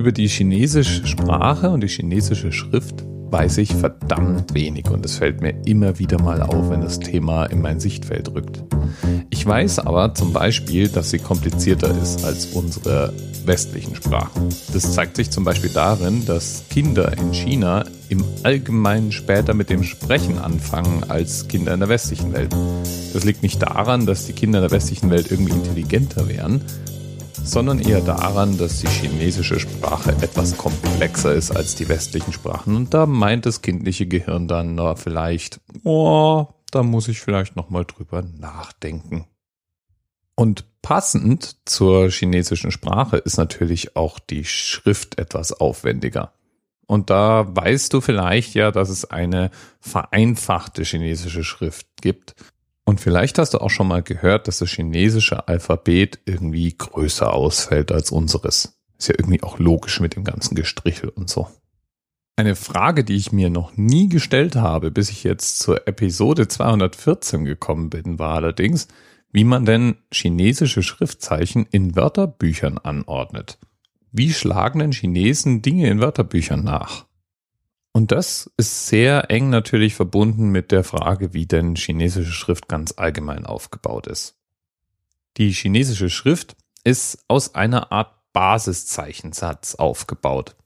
Über die chinesische Sprache und die chinesische Schrift weiß ich verdammt wenig und es fällt mir immer wieder mal auf, wenn das Thema in mein Sichtfeld rückt. Ich weiß aber zum Beispiel, dass sie komplizierter ist als unsere westlichen Sprachen. Das zeigt sich zum Beispiel darin, dass Kinder in China im Allgemeinen später mit dem Sprechen anfangen als Kinder in der westlichen Welt. Das liegt nicht daran, dass die Kinder in der westlichen Welt irgendwie intelligenter wären, sondern eher daran, dass die chinesische Sprache etwas komplexer ist als die westlichen Sprachen. Und da meint das kindliche Gehirn dann, na, vielleicht, oh, da muss ich vielleicht nochmal drüber nachdenken. Und passend zur chinesischen Sprache ist natürlich auch die Schrift etwas aufwendiger. Und da weißt du vielleicht ja, dass es eine vereinfachte chinesische Schrift gibt, und vielleicht hast du auch schon mal gehört, dass das chinesische Alphabet irgendwie größer ausfällt als unseres. Ist ja irgendwie auch logisch mit dem ganzen Gestrichel und so. Eine Frage, die ich mir noch nie gestellt habe, bis ich jetzt zur Episode 214 gekommen bin, war allerdings, wie man denn chinesische Schriftzeichen in Wörterbüchern anordnet. Wie schlagen denn Chinesen Dinge in Wörterbüchern nach? Und das ist sehr eng natürlich verbunden mit der Frage, wie denn chinesische Schrift ganz allgemein aufgebaut ist. Die chinesische Schrift ist aus einer Art Basiszeichensatz aufgebaut.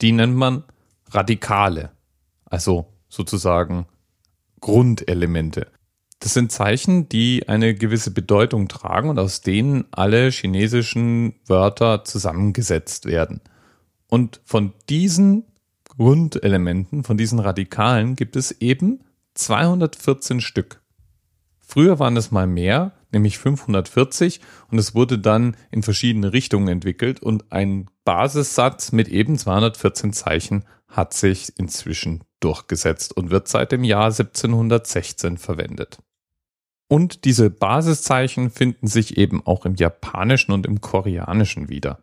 Die nennt man Radikale, also sozusagen Grundelemente. Das sind Zeichen, die eine gewisse Bedeutung tragen und aus denen alle chinesischen Wörter zusammengesetzt werden. Und von diesen Grundelementen, von diesen Radikalen, gibt es eben 214 Stück. Früher waren es mal mehr, nämlich 540, und es wurde dann in verschiedene Richtungen entwickelt und ein Basissatz mit eben 214 Zeichen hat sich inzwischen durchgesetzt und wird seit dem Jahr 1716 verwendet. Und diese Basiszeichen finden sich eben auch im Japanischen und im Koreanischen wieder.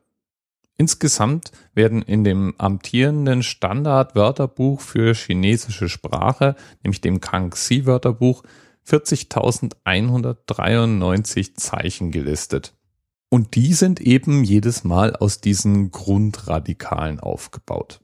Insgesamt werden in dem amtierenden Standardwörterbuch für chinesische Sprache, nämlich dem Kangxi-Wörterbuch, 40.193 Zeichen gelistet. Und die sind eben jedes Mal aus diesen Grundradikalen aufgebaut.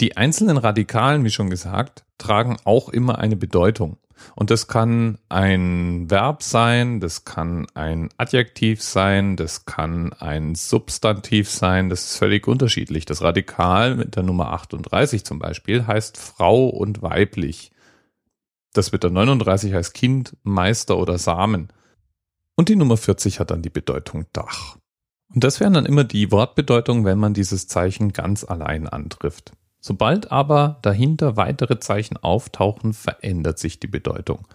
Die einzelnen Radikalen, wie schon gesagt, tragen auch immer eine Bedeutung. Und das kann ein Verb sein, das kann ein Adjektiv sein, das kann ein Substantiv sein, das ist völlig unterschiedlich. Das Radikal mit der Nummer 38 zum Beispiel heißt Frau und weiblich. Das mit der 39 heißt Kind, Meister oder Samen. Und die Nummer 40 hat dann die Bedeutung Dach. Und das wären dann immer die Wortbedeutungen, wenn man dieses Zeichen ganz allein antrifft. Sobald aber dahinter weitere Zeichen auftauchen, verändert sich die Bedeutung.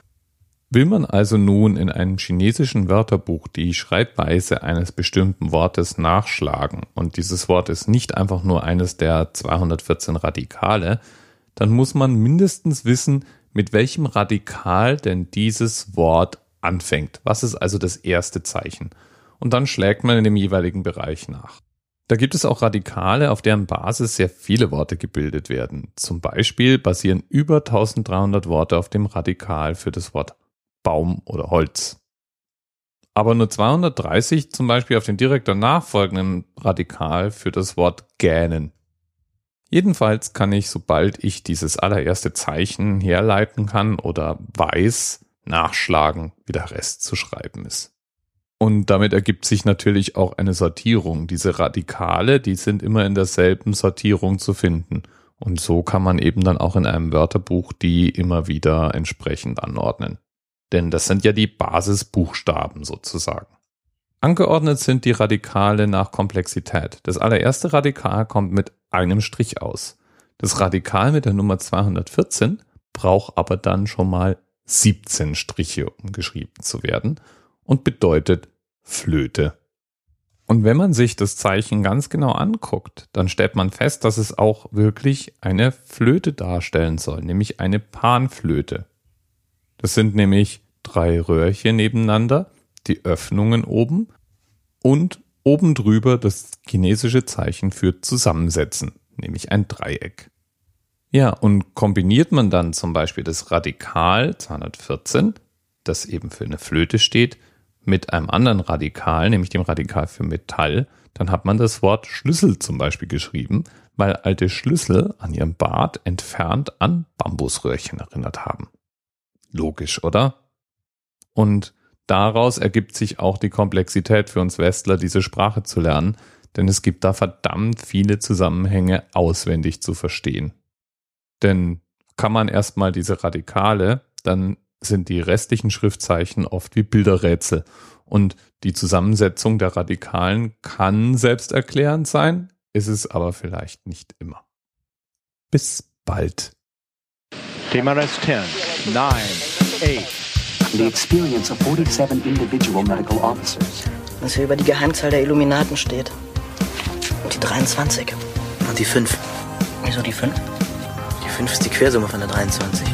Will man also nun in einem chinesischen Wörterbuch die Schreibweise eines bestimmten Wortes nachschlagen und dieses Wort ist nicht einfach nur eines der 214 Radikale, dann muss man mindestens wissen, mit welchem Radikal denn dieses Wort anfängt. Was ist also das erste Zeichen? Und dann schlägt man in dem jeweiligen Bereich nach. Da gibt es auch Radikale, auf deren Basis sehr viele Worte gebildet werden. Zum Beispiel basieren über 1300 Worte auf dem Radikal für das Wort Baum oder Holz. Aber nur 230 zum Beispiel auf dem direkt danach folgenden Radikal für das Wort gähnen. Jedenfalls kann ich, sobald ich dieses allererste Zeichen herleiten kann oder weiß, nachschlagen, wie der Rest zu schreiben ist. Und damit ergibt sich natürlich auch eine Sortierung. Diese Radikale, die sind immer in derselben Sortierung zu finden. Und so kann man eben dann auch in einem Wörterbuch die immer wieder entsprechend anordnen. Denn das sind ja die Basisbuchstaben sozusagen. Angeordnet sind die Radikale nach Komplexität. Das allererste Radikal kommt mit einem Strich aus. Das Radikal mit der Nummer 214 braucht aber dann schon mal 17 Striche, um geschrieben zu werden und bedeutet Flöte. Und wenn man sich das Zeichen ganz genau anguckt, dann stellt man fest, dass es auch wirklich eine Flöte darstellen soll, nämlich eine Panflöte. Das sind nämlich drei Röhrchen nebeneinander, die Öffnungen oben und oben drüber das chinesische Zeichen für Zusammensetzen, nämlich ein Dreieck. Ja, und kombiniert man dann zum Beispiel das Radikal 214, das eben für eine Flöte steht, mit einem anderen Radikal, nämlich dem Radikal für Metall, dann hat man das Wort Schlüssel zum Beispiel geschrieben, weil alte Schlüssel an ihrem Bart entfernt an Bambusröhrchen erinnert haben. Logisch, oder? Und daraus ergibt sich auch die Komplexität für uns Westler, diese Sprache zu lernen, denn es gibt da verdammt viele Zusammenhänge auswendig zu verstehen. Denn kann man erstmal diese Radikale, dann sind die restlichen Schriftzeichen oft wie Bilderrätsel. Und die Zusammensetzung der Radikalen kann selbsterklärend sein, ist es aber vielleicht nicht immer. Bis bald. TMRS 10, 9, 8. The experience of 47 individual medical officers. Was hier über die Geheimzahl der Illuminaten steht. Und die 23. Und die 5. Wieso die 5? Die 5 ist die Quersumme von der 23.